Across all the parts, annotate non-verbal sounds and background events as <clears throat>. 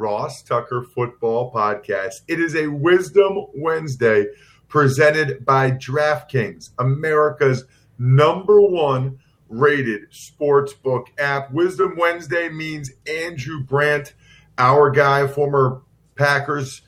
Ross Tucker Football Podcast. It is a Wisdom Wednesday presented by DraftKings, America's number one rated sports book app. Wisdom Wednesday means Andrew Brandt, our guy, former Packers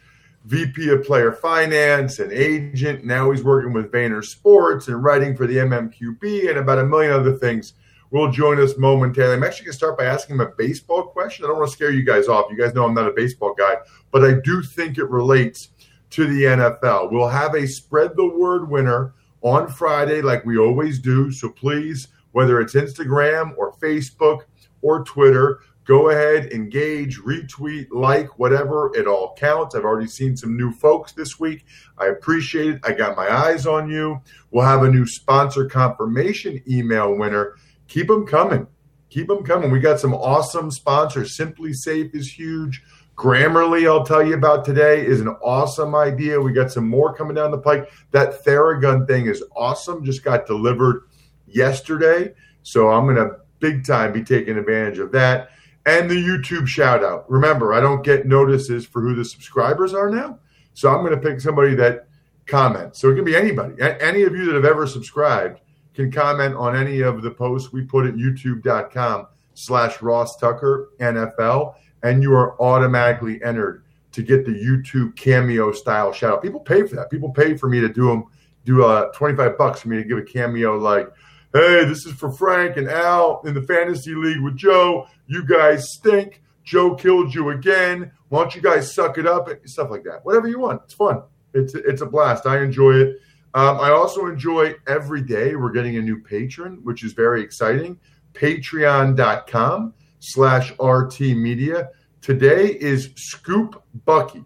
VP of Player Finance and agent. Now he's working with Vayner Sports and writing for the MMQB and about a million other things will join us momentarily. I'm actually going to start by asking him a baseball question. I don't want to scare you guys off. You guys know I'm not a baseball guy, but I do think it relates to the NFL. We'll have a spread the word winner on Friday, like we always do. So please, whether it's Instagram or Facebook or Twitter, go ahead, engage, retweet, like, whatever. It all counts. I've already seen some new folks this week. I appreciate it. I got my eyes on you. We'll have a new sponsor confirmation email winner keep them coming. Keep them coming. We got some awesome sponsors. SimpliSafe is huge. Grammarly, I'll tell you about today, is an awesome idea. We got some more coming down the pike. That Theragun thing is awesome. Just got delivered yesterday. So I'm going to big time be taking advantage of that. And the YouTube shout out. Remember, I don't get notices for who the subscribers are now. So I'm going to pick somebody that comments. So it can be anybody. Any of you that have ever subscribed can comment on any of the posts we put at youtube.com slash Ross Tucker NFL, and you are automatically entered to get the YouTube cameo style shout out. People pay for that. People pay for me to do them, do uh, 25 bucks for me to give a cameo like, hey, this is for Frank and Al in the fantasy league with Joe. You guys stink. Joe killed you again. Why don't you guys suck it up? Stuff like that. Whatever you want. It's fun. It's it's a blast. I enjoy it. Um, I also enjoy every day we're getting a new patron, which is very exciting. Patreon.com slash RT Media. Today is Scoop Bucky.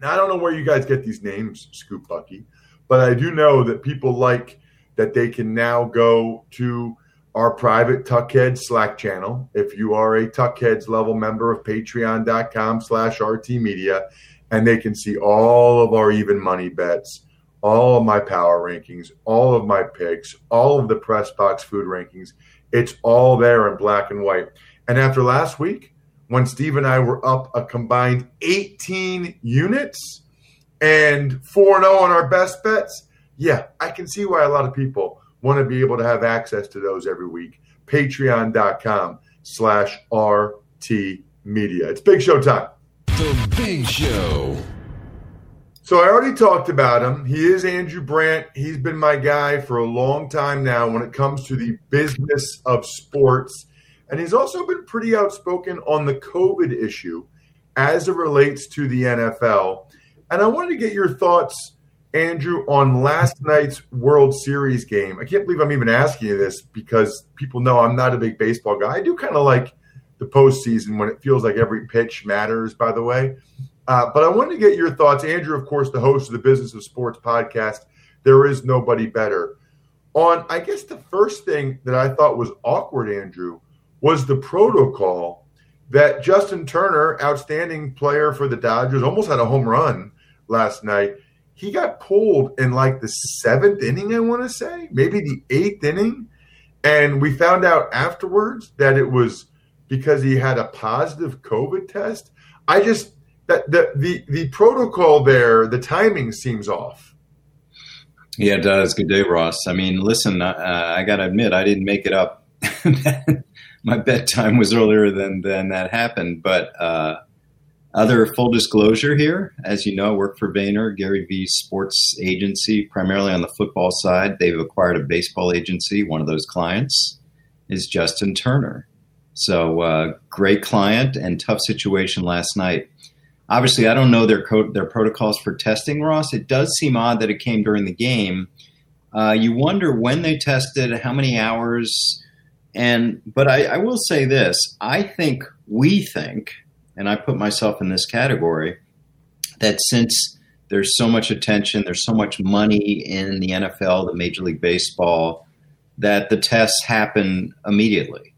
Now, I don't know where you guys get these names, Scoop Bucky, but I do know that people like that they can now go to our private Tuckhead Slack channel. If you are a Tuckheads level member of patreon.com slash RT Media, and they can see all of our even money bets all of my power rankings, all of my picks, all of the press box food rankings. It's all there in black and white. And after last week, when Steve and I were up a combined 18 units and 4 0 on our best bets, yeah, I can see why a lot of people want to be able to have access to those every week. Patreon.com slash RT Media. It's Big Show time. The Big Show. So I already talked about him. He is Andrew Brandt. He's been my guy for a long time now when it comes to the business of sports. And he's also been pretty outspoken on the COVID issue as it relates to the NFL. And I wanted to get your thoughts, Andrew, on last night's World Series game. I can't believe I'm even asking you this because people know I'm not a big baseball guy. I do kind of like the postseason when it feels like every pitch matters, by the way. Uh, but I wanted to get your thoughts. Andrew, of course, the host of the Business of Sports podcast. There is nobody better. On, I guess, the first thing that I thought was awkward, Andrew, was the protocol that Justin Turner, outstanding player for the Dodgers, almost had a home run last night. he got pulled in like the seventh inning, I want to say, maybe the eighth inning. And we found out afterwards that it was because he had a positive COVID test. I just that the the the protocol there, the timing seems off. Yeah, it does. Good day, Ross. I mean, listen, uh, I got to admit, I didn't make it up. <laughs> My bedtime was earlier than than that happened, but uh, other full disclosure here, as you know, I work for Vayner, Gary V's sports agency, primarily on the football side. They've acquired a baseball agency. One of those clients is Justin Turner. So, uh, great client and tough situation last night. Obviously, I don't know their their protocols for testing, Ross. It does seem odd that it came during the game. Uh, you wonder when they tested, how many hours, and but I, I will say this: I think we think and I put myself in this category, that since there's so much attention, there's so much money in the NFL, the Major League Baseball, that the tests happen immediately.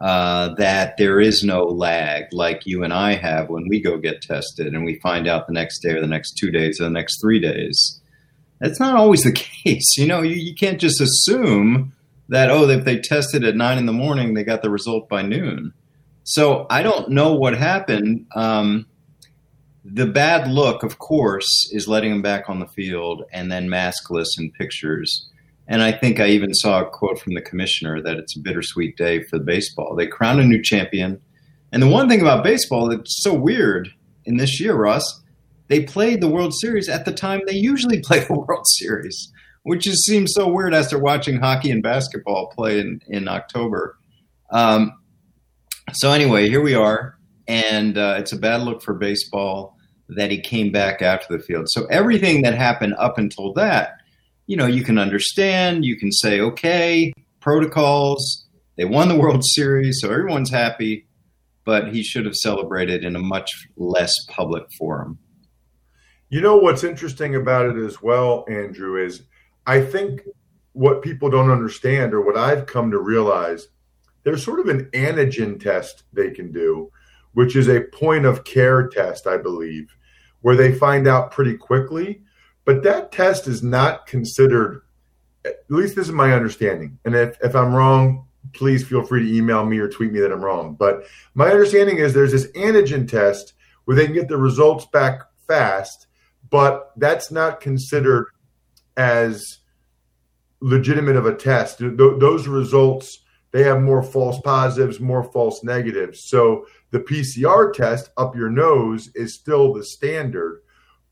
Uh, that there is no lag like you and I have when we go get tested and we find out the next day or the next two days or the next three days. That's not always the <laughs> case. You know, you, you can't just assume that, oh, if they tested at nine in the morning, they got the result by noon. So I don't know what happened. Um, the bad look, of course, is letting him back on the field and then maskless in pictures. And I think I even saw a quote from the commissioner that it's a bittersweet day for baseball. They crowned a new champion. And the one thing about baseball that's so weird in this year, Russ, they played the World Series at the time they usually <laughs> play the World Series, which just seems so weird after watching hockey and basketball play in, in October. Um, so anyway, here we are, and uh, it's a bad look for baseball that he came back after the field. So everything that happened up until that, you know, you can understand. You can say, okay, protocols. They won the World <laughs> Series, so everyone's happy. But he should have celebrated in a much less public forum. You know what's interesting about it as well, Andrew, is I think what people don't understand, or what I've come to realize there's sort of an antigen test they can do, which is a point of care test, I believe, where they find out pretty quickly. But that test is not considered, at least this is my understanding. And if, if I'm wrong, please feel free to email me or tweet me that I'm wrong. But my understanding is there's this antigen test where they can get the results back fast, but that's not considered as legitimate of a test. Th- those results they have more false positives, more false negatives. So the PCR test up your nose is still the standard,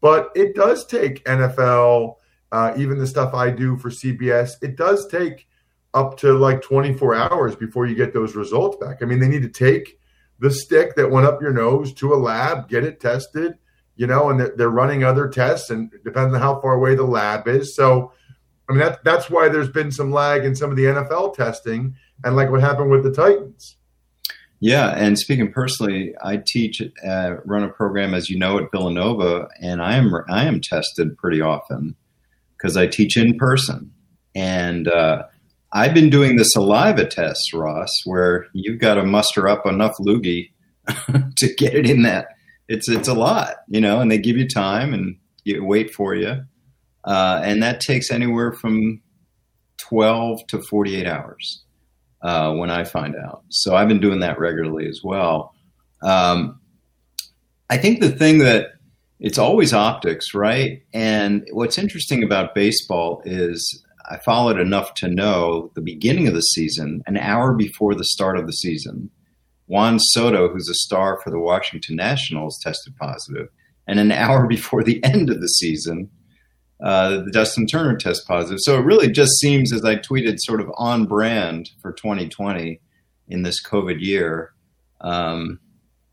but it does take NFL, uh, even the stuff I do for CBS, it does take up to like 24 hours before you get those results back. I mean, they need to take the stick that went up your nose to a lab, get it tested, you know, and they're, running other tests, and depends on how far away the lab is. So, I mean, that, that's why there's been some lag in some of the NFL testing and like what happened with the Titans. Yeah, and speaking personally, I teach, uh, run a program as you know at Villanova, and I am I am tested pretty often because I teach in person, and uh, I've been doing the saliva tests, Ross, where you've got to muster up enough loogie <laughs> to get it in that. It's it's a lot, you know, and they give you time and you wait for you, uh, and that takes anywhere from twelve to forty eight hours uh, when I find out. So I've been doing that regularly as well. Um, I think the thing that it's always optics, right? And what's interesting about baseball is I followed enough to know the beginning of the season, an hour before the start of the season, Juan Soto, who's a star for the Washington Nationals, tested positive. And an <laughs> hour before the end of the season, uh, the Justin Turner test positive. So it really just seems, as I tweeted, sort of on brand for 2020 in this COVID year. Um,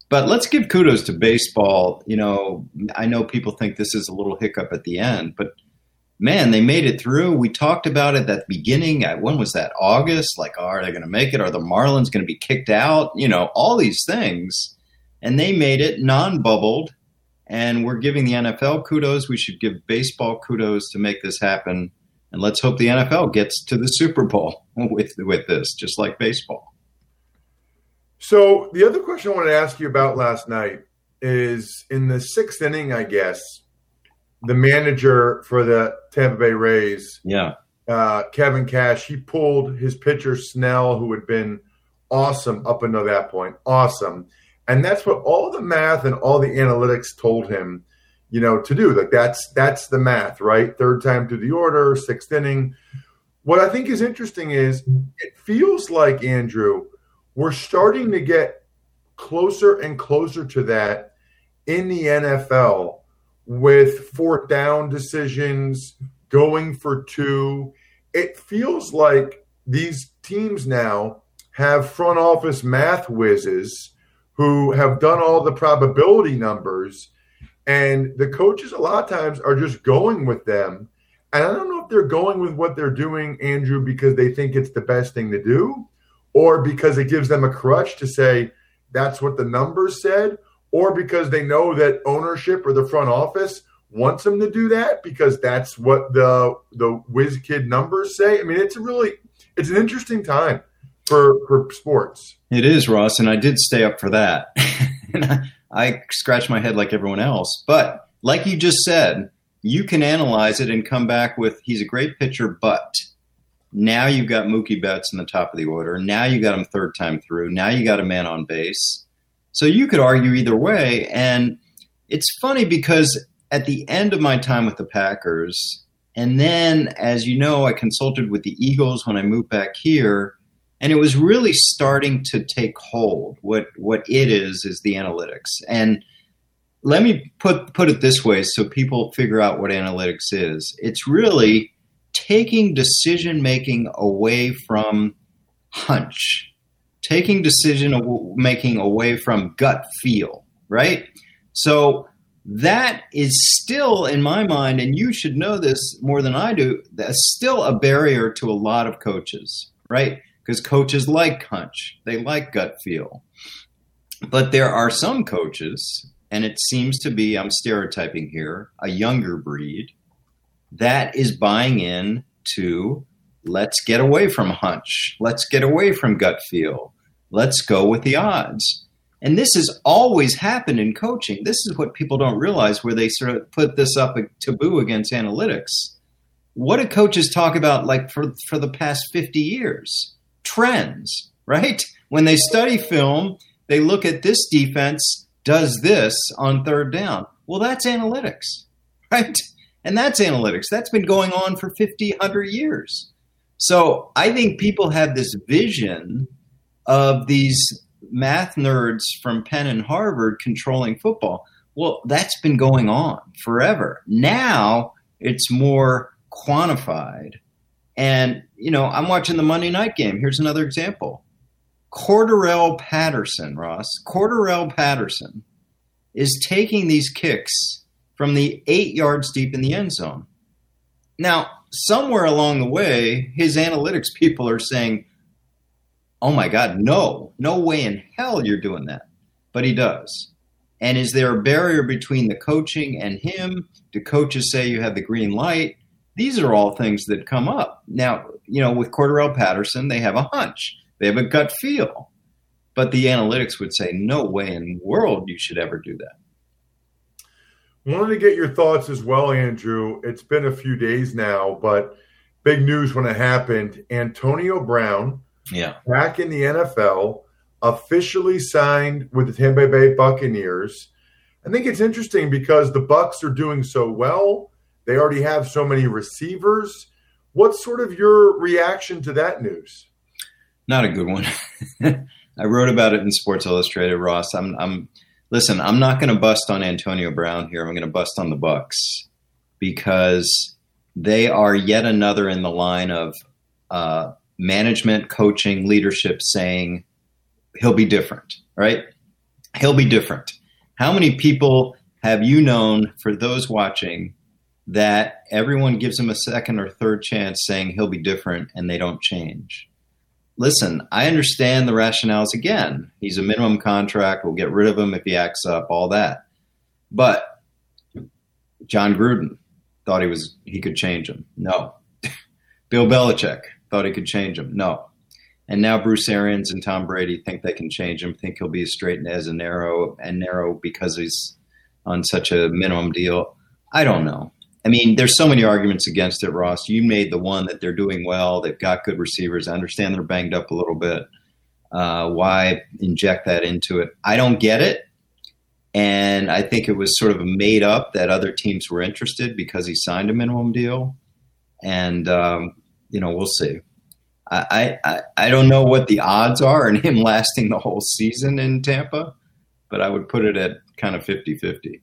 but let's give kudos to baseball. You know, I know people think this is a little hiccup at the end, but man, they made it through. We talked about it at the beginning. When was that? August? Like, oh, are they going to make it? Are the Marlins going to be kicked out? You know, all these things. And they made it non bubbled and we're giving the NFL kudos. We should give baseball kudos to make this happen. And let's hope the NFL gets to the Super Bowl <laughs> with with this, just like baseball. So the other question I wanted to ask you about last night is in the sixth inning, I guess, the manager for the Tampa Bay Rays, Yeah. uh, Kevin Cash, he pulled his pitcher Snell, who had been awesome up until that point, awesome, and that's what all the math and all the analytics told him, you know, to do. Like that's that's the math, right? Third time through the order, sixth inning. What I think is interesting is it feels like Andrew, we're starting to get closer and closer to that in the NFL with fourth down decisions, going for two. It feels like these teams now have front office math whizzes who have done all the probability numbers, and the coaches a lot of times are just going with them. And I don't know if they're going with what they're doing, Andrew, because they think it's the best thing to do, or because it gives them a crutch to say that's what the numbers said, or because they know that ownership or the front office wants them to do that because that's what the the whiz kid numbers say. I mean, it's a really it's an interesting time for for sports. It is, Ross, and I did stay up for that. <laughs> and I, I scratched my head like everyone else. But like you just said, you can analyze it and come back with he's a great pitcher, but now you've got Mookie Betts in the top of the order. Now you got him third time through. Now you got a man on base. So you could argue either way. And it's funny because at the end of my time with the Packers, and then as you know, I consulted with the Eagles when I moved back here and it was really starting to take hold. What what it is is the analytics. And let me put put it this way, so people figure out what analytics is. It's really taking decision making away from hunch, taking decision making away from gut feel. Right. So that is still in my mind, and you should know this more than I do. That's still a barrier to a lot of coaches. Right because coaches like hunch, they like gut feel. But there are some coaches, and it seems to be, I'm stereotyping here, a younger breed that is buying in to let's get away from hunch, let's get away from gut feel, let's go with the odds. And this has always happened in coaching. This is what people don't realize where they sort of put this up a taboo against analytics. What do coaches talk about like for, for the past 50 years? Trends, right? When they study film, they look at this defense does this on third down. Well, that's analytics, <laughs> right? And that's analytics. That's been going on for 50, 100 years. So I think people have this vision of these math nerds from Penn and Harvard controlling football. Well, that's been going on forever. Now it's more quantified and, you know, I'm watching the Monday night game. Here's another example. Cordarrelle Patterson, Ross, Cordarrelle Patterson is taking these kicks from the eight yards deep in the end zone. Now, somewhere along the way, his analytics people are saying, oh my God, no, no way in hell you're doing that. But he does. And is there a barrier between the coaching and him? Do coaches say you have the green light? These are all things that come up. Now, you know, with Cordarrelle Patterson, they have a hunch, they have a gut feel. But the analytics would say, no way in the world you should ever do that. Wanted to get your thoughts as well, Andrew. It's been a few days now, but big news when it happened. Antonio Brown, yeah, back in the NFL, officially signed with the Tampa Bay Buccaneers. I think it's interesting because the Bucs are doing so well. They already have so many receivers. What's sort of your reaction to that news? Not a good one. <laughs> I wrote about it in Sports Illustrated, Ross. I'm, I'm listen. I'm not going to bust on Antonio Brown here. I'm going to bust on the Bucs because they are yet another in the line of uh, management, coaching, leadership saying he'll be different. Right? He'll be different. How many people have you known? For those watching, that everyone gives him a second or third chance saying he'll be different and they don't change. Listen, I understand the rationales again. He's a minimum contract. We'll get rid of him if he acts up, all that. But Jon Gruden thought he was he could change him. No. <laughs> Bill Belichick thought he could change him. No. And now Bruce Arians and Tom Brady think they can change him, think he'll be as straight as a narrow and narrow because he's on such a minimum deal. I don't know. I mean, there's so many arguments against it, Ross. You made the one that they're doing well. They've got good receivers. I understand they're banged up a little bit. Uh, why inject that into it? I don't get it. And I think it was sort of made up that other teams were interested because he signed a minimum deal. And, um, you know, we'll see. I, I, I don't know what the odds are in him <laughs> lasting the whole season in Tampa, but I would put it at kind of 50 50.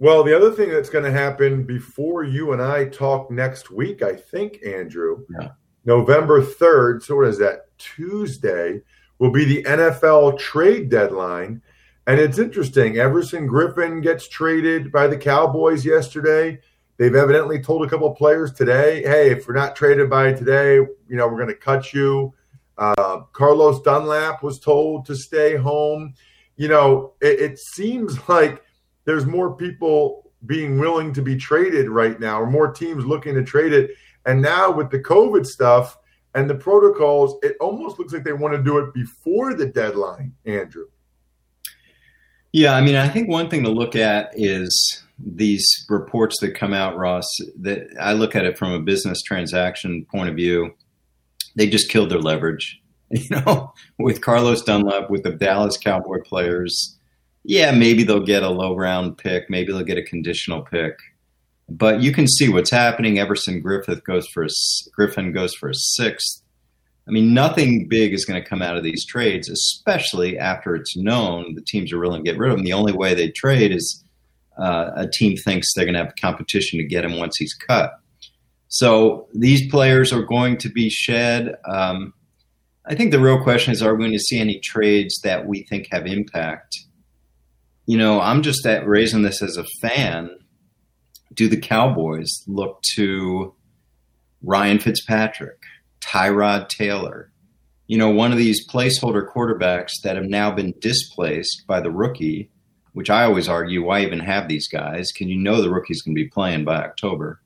Well, the other thing that's going to happen before you and I talk next week, I think, Andrew, yeah. November 3rd, so what is that? Tuesday will be the NFL trade deadline. And it's interesting. Everson Griffen gets traded by the Cowboys yesterday. They've evidently told a couple players today, hey, if we're not traded by today, you know, we're going to cut you. Uh, Carlos Dunlap was told to stay home. You know, it, it seems <laughs> like there's more people being willing to be traded right now, or more teams looking to trade it. And now with the COVID stuff and the protocols, it almost looks like they want to do it before the deadline, Andrew. Yeah, I mean, I think one thing to look at is these reports that come out, Ross. That I look at it from a business transaction point of view. They just killed their leverage, <laughs> you know, with Carlos Dunlap, with the Dallas Cowboy players yeah, maybe they'll get a low round pick, maybe they'll get a conditional pick. But you can see what's happening. Everson Griffith goes for a, Griffen goes for a sixth. I mean, nothing big is going to come out of these trades, especially after it's known the teams are willing to get rid of him. The only way they trade is uh, a team thinks they're going to have competition to get him once he's cut. So these players are going to be shed. Um, I think the real question is: Are we going to see any trades that we think have impact? You know, I'm just at raising this as a fan. Do the Cowboys look to Ryan Fitzpatrick, Tyrod Taylor? You know, one of these placeholder quarterbacks that have now been displaced by the rookie, which I always argue, why even have these guys? Can you know the rookie's going to be playing by October?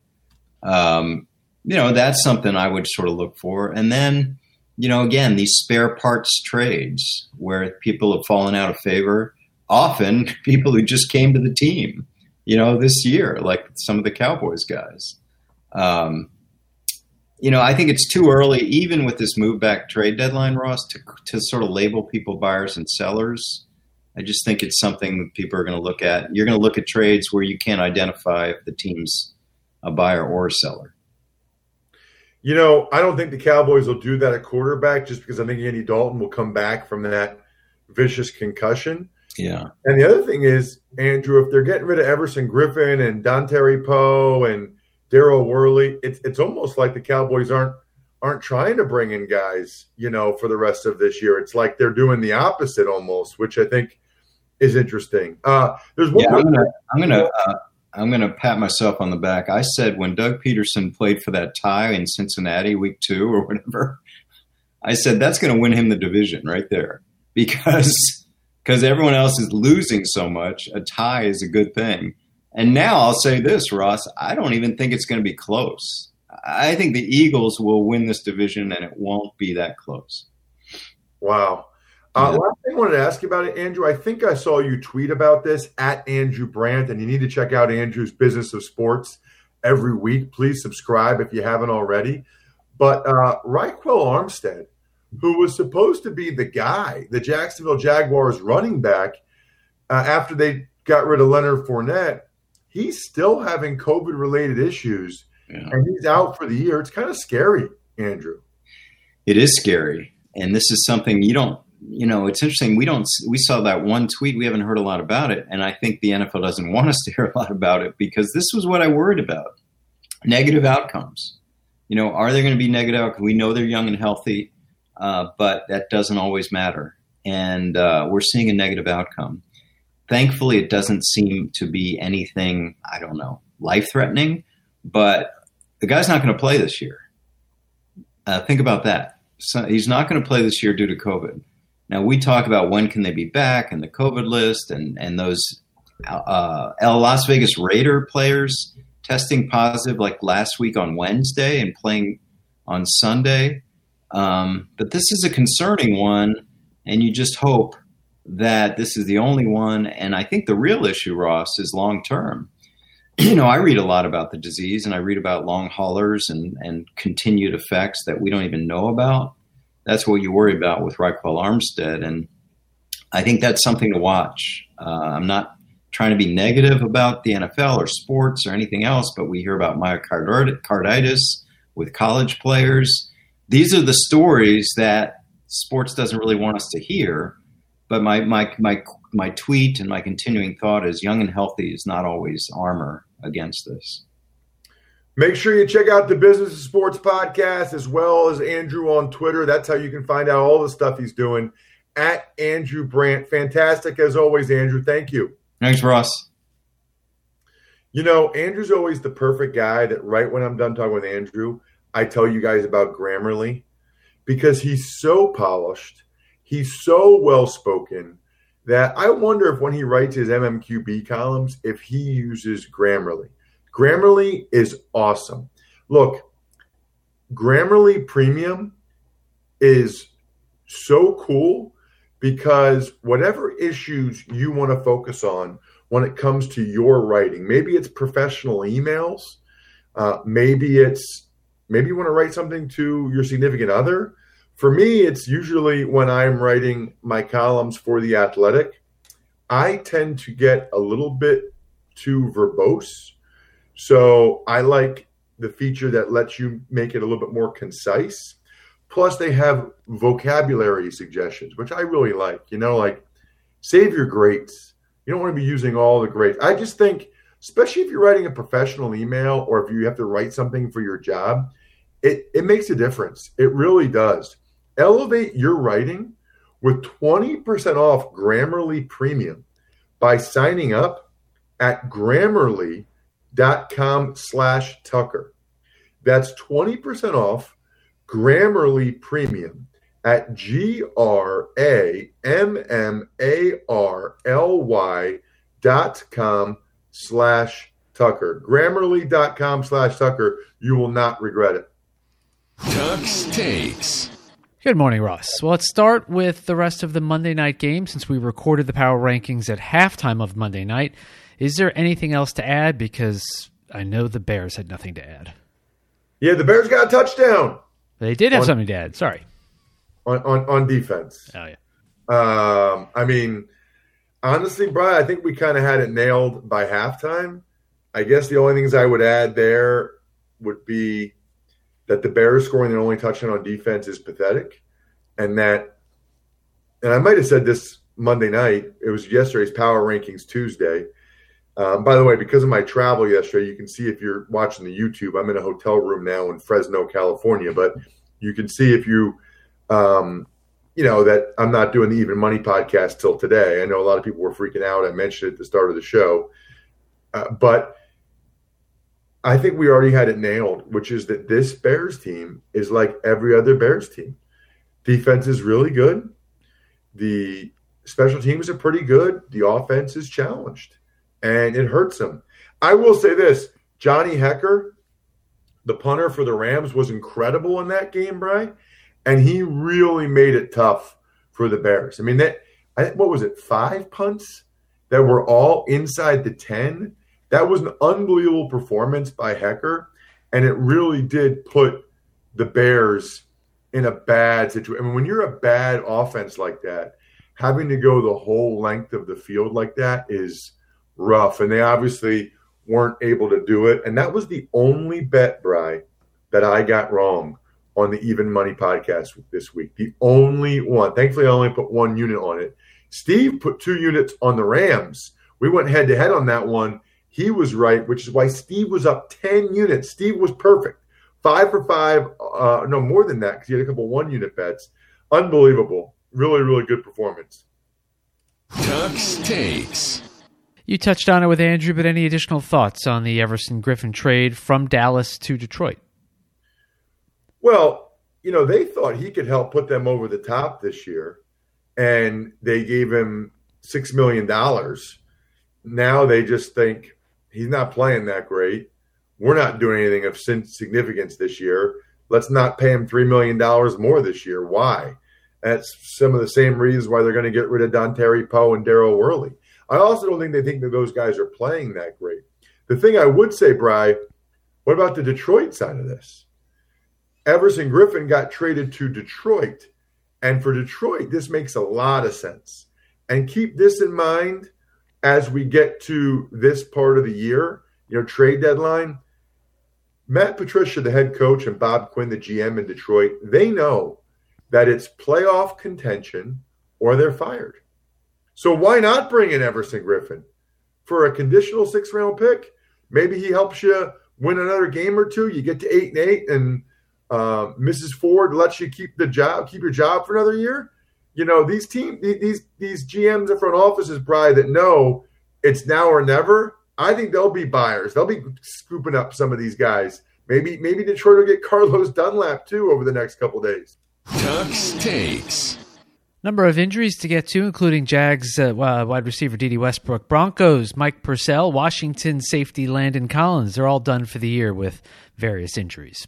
Um, you know, that's something I would sort of look for. And then, you know, again, these spare parts trades where people have fallen out of favor often <laughs> people who just came to the team, you know, this year, like some of the Cowboys guys. Um, you know, I think it's too early, even with this move back trade deadline, Ross, to, to sort of label people buyers and sellers. I just think it's something that people are going to look at. You're going to look at trades where you can't identify if the team's a buyer or a seller. You know, I don't think the Cowboys will do that at quarterback just because I think Andy Dalton will come back from that vicious concussion. Yeah. And the other thing is, Andrew, if they're getting rid of Everson Griffen and Dontari Poe and Daryl Worley, it's it's almost like the Cowboys aren't aren't trying to bring in guys, you know, for the rest of this year. It's like they're doing the opposite almost, which I think is interesting. Uh, there's one. Yeah, I'm gonna I'm gonna uh, I'm gonna pat myself on the back. I said when Doug Pederson played for that tie in Cincinnati week two or whatever, <laughs> I said that's going to win him the division right there because because everyone else is losing so much. A tie is a good thing. And now I'll say this, Ross, I don't even think it's going to be close. I think the Eagles will win this division and it won't be that close. Wow. Uh, yeah. Last thing I wanted to ask you about it, Andrew. I think I saw you tweet about this at Andrew Brandt, and you need to check out Andrew's Business of Sports every week. Please subscribe if you haven't already. But uh, Ryquell Armstead who was supposed to be the guy, the Jacksonville Jaguars running back, uh, after they got rid of Leonard Fournette, he's still having COVID related issues yeah. and he's out for the year. It's kind of scary, Andrew. It is scary. And this is something you don't, you know, it's interesting. We don't, we saw that one tweet. We haven't heard a lot about it. And I think the NFL doesn't want us to hear a lot about it because this was what I worried about negative outcomes. You know, are there going to be negative outcomes? We know they're young and healthy uh, but that doesn't always matter. And uh, we're seeing a negative outcome. Thankfully, it doesn't seem to be anything, I don't know, life threatening, but the guy's not going to play this year. Uh, think about that. So he's not going to play this year due to COVID. Now, we talk about when can they be back and the COVID list and, and those uh, Las Vegas Raider players testing positive like last week on Wednesday and playing on Sunday. Um, but this is a concerning one, and you just hope that this is the only one. And I think the real issue, Ross, is long term. <clears throat> you know, I read a lot about the disease and I read about long haulers and, and continued effects that we don't even know about. That's what you worry about with Ryquell Armstead. And I think that's something to watch. Uh, I'm not trying to be negative about the NFL or sports or anything else, but we hear about myocarditis with college players. These are the stories that sports doesn't really want us to hear. But my, my, my, my tweet and my continuing thought is young and healthy is not always armor against this. Make sure you check out the Business of Sports podcast as well as Andrew on Twitter. That's how you can find out all the stuff he's doing at Andrew Brandt. Fantastic as always, Andrew. Thank you. Thanks, Ross. You know, Andrew's always the perfect guy that right when I'm done talking with Andrew, I tell you guys about Grammarly because he's so polished, he's so well spoken that I wonder if when he writes his MMQB columns, if he uses Grammarly. Grammarly is awesome. Look, Grammarly Premium is so cool because whatever issues you want to focus on when it comes to your writing, maybe it's professional emails, uh, maybe it's maybe you want to write something to your significant other. For me, it's usually when I'm writing my columns for the Athletic, I tend to get a little bit too verbose. So I like the feature that lets you make it a little bit more concise. Plus, they have vocabulary suggestions, which I really like. You know, like save your greats. You don't want to be using all the greats. I just think, especially if you're writing a professional email or if you have to write something for your job, it, it makes a difference. It really does. Elevate your writing with 20% off Grammarly Premium by signing up at grammarly.com slash Tucker. That's 20% off Grammarly Premium at G R A M M A R L Y dot com slash Tucker. Grammarly.com slash Tucker. You will not regret it. Tuck's Takes. Good morning, Ross. Well, let's start with the rest of the Monday night game since we recorded the power rankings at halftime of Monday night. Is there anything else to add? Because I know the Bears had nothing to add. Yeah, the Bears got a touchdown. They did have On- something to add. Sorry. on, on, on defense. Oh, yeah. Um, I mean, honestly, Brian, I think we kind of had it nailed by halftime. I guess the only things I would add there would be that the Bears scoring their only touchdown on defense is pathetic, and that, and I might have said this Monday night. It was yesterday's Power Rankings Tuesday. Um, by the way, because of my travel yesterday, you can see if you're watching the YouTube, I'm in a hotel room now in Fresno, California. But you can see if you um, you know that I'm not doing the Even Money podcast till today. I know a lot of people were freaking out. I mentioned it at the start of the show, uh, but I think we already had it nailed, which is that this Bears team is like every other Bears team. Defense is really good. The special teams are pretty good. The offense is challenged, and it hurts them. I will say this: Johnny Hekker, the punter for the Rams, was incredible in that game, Brian and he really made it tough for the Bears. I mean, that what was it? Five punts that were all inside the ten. That was an unbelievable performance by Hekker, and it really did put the Bears in a bad situation. I mean, when you're a bad offense like that, having to go the whole length of the field like that is rough. And they obviously weren't able to do it. And that was the only bet, Bry, that I got wrong on the Even Money podcast this week. The only one. Thankfully, I only put one unit on it. Steve put two units on the Rams. We went head to head on that one. He was right, which is why Steve was up 10 units. Steve was perfect. Five for five. Uh, no, more than that because he had a couple one unit bets. Unbelievable. Really, really good performance. Tuck's Takes. You touched on it with Andrew, but any additional thoughts on the Everson Griffen trade from Dallas to Detroit? Well, you know, they thought he could help put them over the top this year, and they gave him $6 million. Now they just think he's not playing that great. We're not doing anything of significance this year. Let's not pay him $3 million more this year. Why? That's some of the same reasons why they're going to get rid of Dontari Poe and Daryl Worley. I also don't think they think that those guys are playing that great. The thing I would say, Bry, what about the Detroit side of this? Everson Griffen got traded to Detroit. And for Detroit, this makes a lot of sense. And keep this in mind as we get to this part of the year, you know, trade deadline. Matt Patricia, the head coach, and Bob Quinn, the GM in Detroit, they know that it's playoff contention or they're fired. So why not bring in Everson Griffen for a conditional six round pick? Maybe he helps you win another game or two. You get to eight and eight, and uh, Mrs. Ford lets you keep the job, keep your job for another year. You know these team, these these GMs in front offices, Bry, that know it's now or never. I think they'll be buyers. They'll be scooping up some of these guys. Maybe maybe Detroit will get Carlos Dunlap too over the next couple days. Tuck's Takes. Number of injuries to get to, including Jags uh, wide receiver Dede Westbrook, Broncos Mike Purcell, Washington safety Landon Collins. They're all done for the year with various injuries.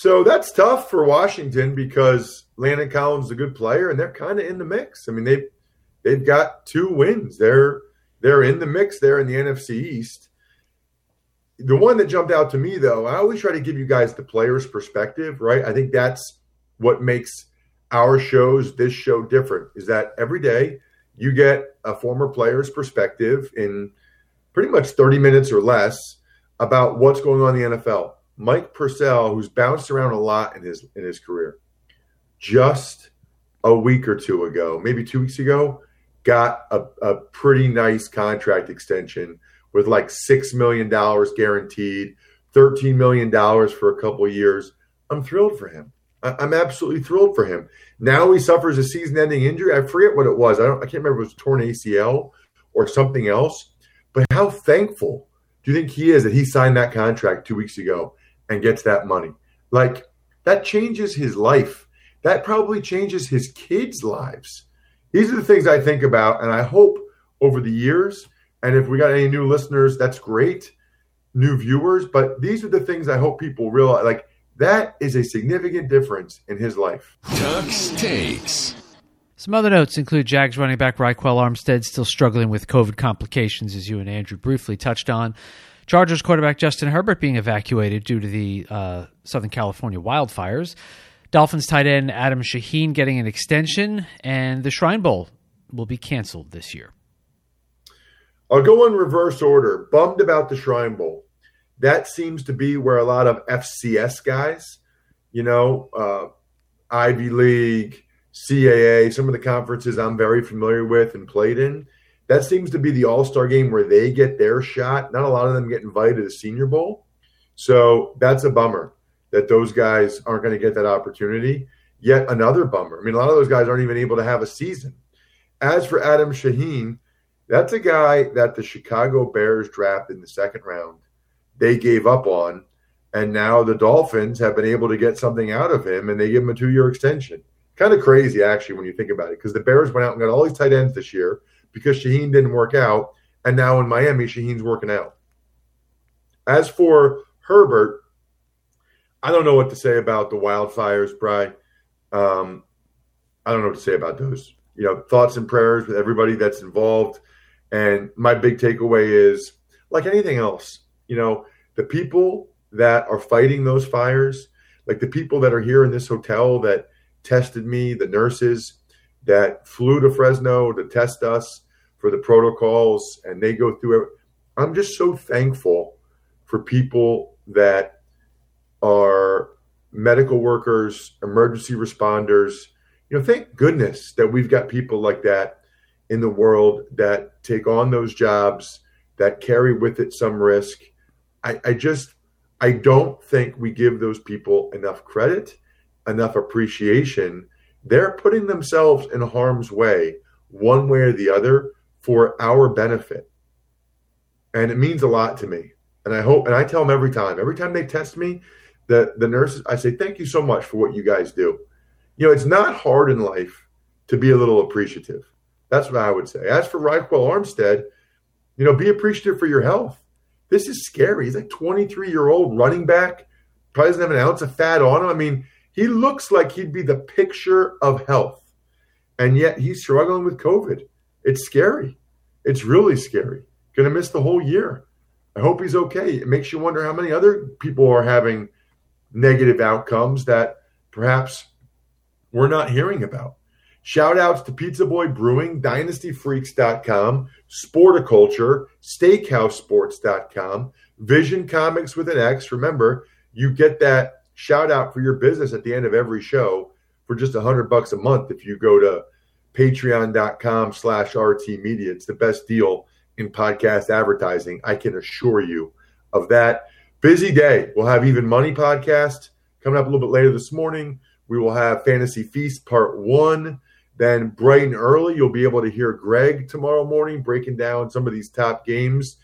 So that's tough for Washington because Landon Collins is a good player and they're kind of in the mix. I mean they've they've got two wins. They're they're in the mix there in the NFC East. The one that jumped out to me though, I always try to give you guys the player's perspective, right? I think that's what makes our shows, this show different is that every day you get a former player's perspective in pretty much 30 minutes or less about what's going on in the NFL. Mike Purcell, who's bounced around a lot in his in his career, just a week or two ago, maybe two weeks ago, got a, a pretty nice contract extension with like six million dollars guaranteed, thirteen million dollars for a couple years. I'm thrilled for him. I'm absolutely thrilled for him. Now he suffers a season-ending injury. I forget what it was. I don't. I can't remember. If it was torn ACL or something else. But how thankful do you think he is that he signed that contract two weeks ago and gets that money? Like that changes his life. That probably changes his kids' lives. These are the things I think about, and I hope over the years. And if we got any new listeners, that's great. New viewers, but these are the things I hope people realize. Like that is a significant difference in his life. Tuck's Takes. Some other notes include Jags running back Ryquell Armstead still struggling with COVID complications, as you and Andrew briefly touched on. Chargers quarterback Justin Herbert being evacuated due to the uh, Southern California wildfires. Dolphins tight end Adam Shaheen getting an extension, and the Shrine Bowl will be canceled this year. I'll go in reverse order. Bummed about the Shrine Bowl that seems to be where a lot of FCS guys, you know, uh, Ivy League, CAA, some of the conferences I'm very familiar with and played in, that seems to be the all star game where they get their shot. Not a lot of them get invited to the Senior Bowl. So that's a bummer that those guys aren't going to get that opportunity. Yet another bummer. I mean, a lot of those guys aren't even able to have a season. As for Adam Shaheen, that's a guy that the Chicago Bears drafted in the second round they gave up on. And now the Dolphins have been able to get something out of him and they give him a two year extension. Kind of crazy, actually, when you think about it, because the Bears went out and got all these tight ends this year because Shaheen didn't work out. And now in Miami, Shaheen's working out. As for Herbert, I don't know what to say about the wildfires, Bry. Um, I don't know what to say about those. You know, thoughts and prayers with everybody that's involved. And my big takeaway is like anything else, you know, the people that are fighting those fires, like the people that are here in this hotel that tested me, the nurses that flew to Fresno to test us for the protocols, and they go through it. I'm just so thankful for people that are medical workers, emergency responders. You know, thank goodness that we've got people like that in the world that take on those jobs, that carry with it some risk, I, I just I don't think we give those people enough credit, enough appreciation. They're putting themselves in harm's way, one way or the other, for our benefit. And it means a lot to me. And I hope, and I tell them every time, every time they test me, the, the nurses, I say, thank you so much for what you guys do. You know, it's not hard in life to be a little appreciative. That's what I would say. As for Ryquell Armstead, you know, be appreciative for your health. This is scary. He's like 23 year old running back, probably doesn't have an ounce of fat on him. I mean, he looks like he'd be the picture of health, and yet he's struggling with COVID. It's scary. It's really scary. Going to miss the whole year. I hope he's okay. It makes you wonder how many other people are having negative outcomes that perhaps we're not hearing about. Shout outs to Pizza Boy Brewing, DynastyFreaks.com, Sporticulture, SteakhouseSports.com, Vision Comics with an X. Remember, you get that shout out for your business at the end of every show for just a hundred bucks a month if you go to patreon.com slash RT Media. It's the best deal in podcast advertising. I can assure you of that. Busy day. We'll have Even Money podcast coming up a little bit later this morning. We will have Fantasy Feast Part 1. Then, bright and early, you'll be able to hear Greg tomorrow morning breaking down some of these top games.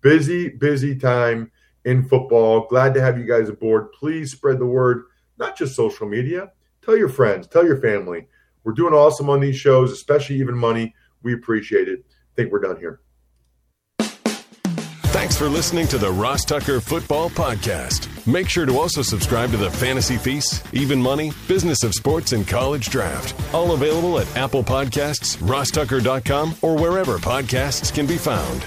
Busy, busy time in football. Glad to have you guys aboard. Please spread the word, not just social media. Tell your friends, tell your family. We're doing awesome on these shows, especially even money. We appreciate it. I think we're done here. Thanks for listening to the Ross Tucker Football Podcast. Make sure to also subscribe to the Fantasy Feast, Even Money, Business of Sports, and College Draft. All available at Apple Podcasts, rosstucker.com, or wherever podcasts can be found.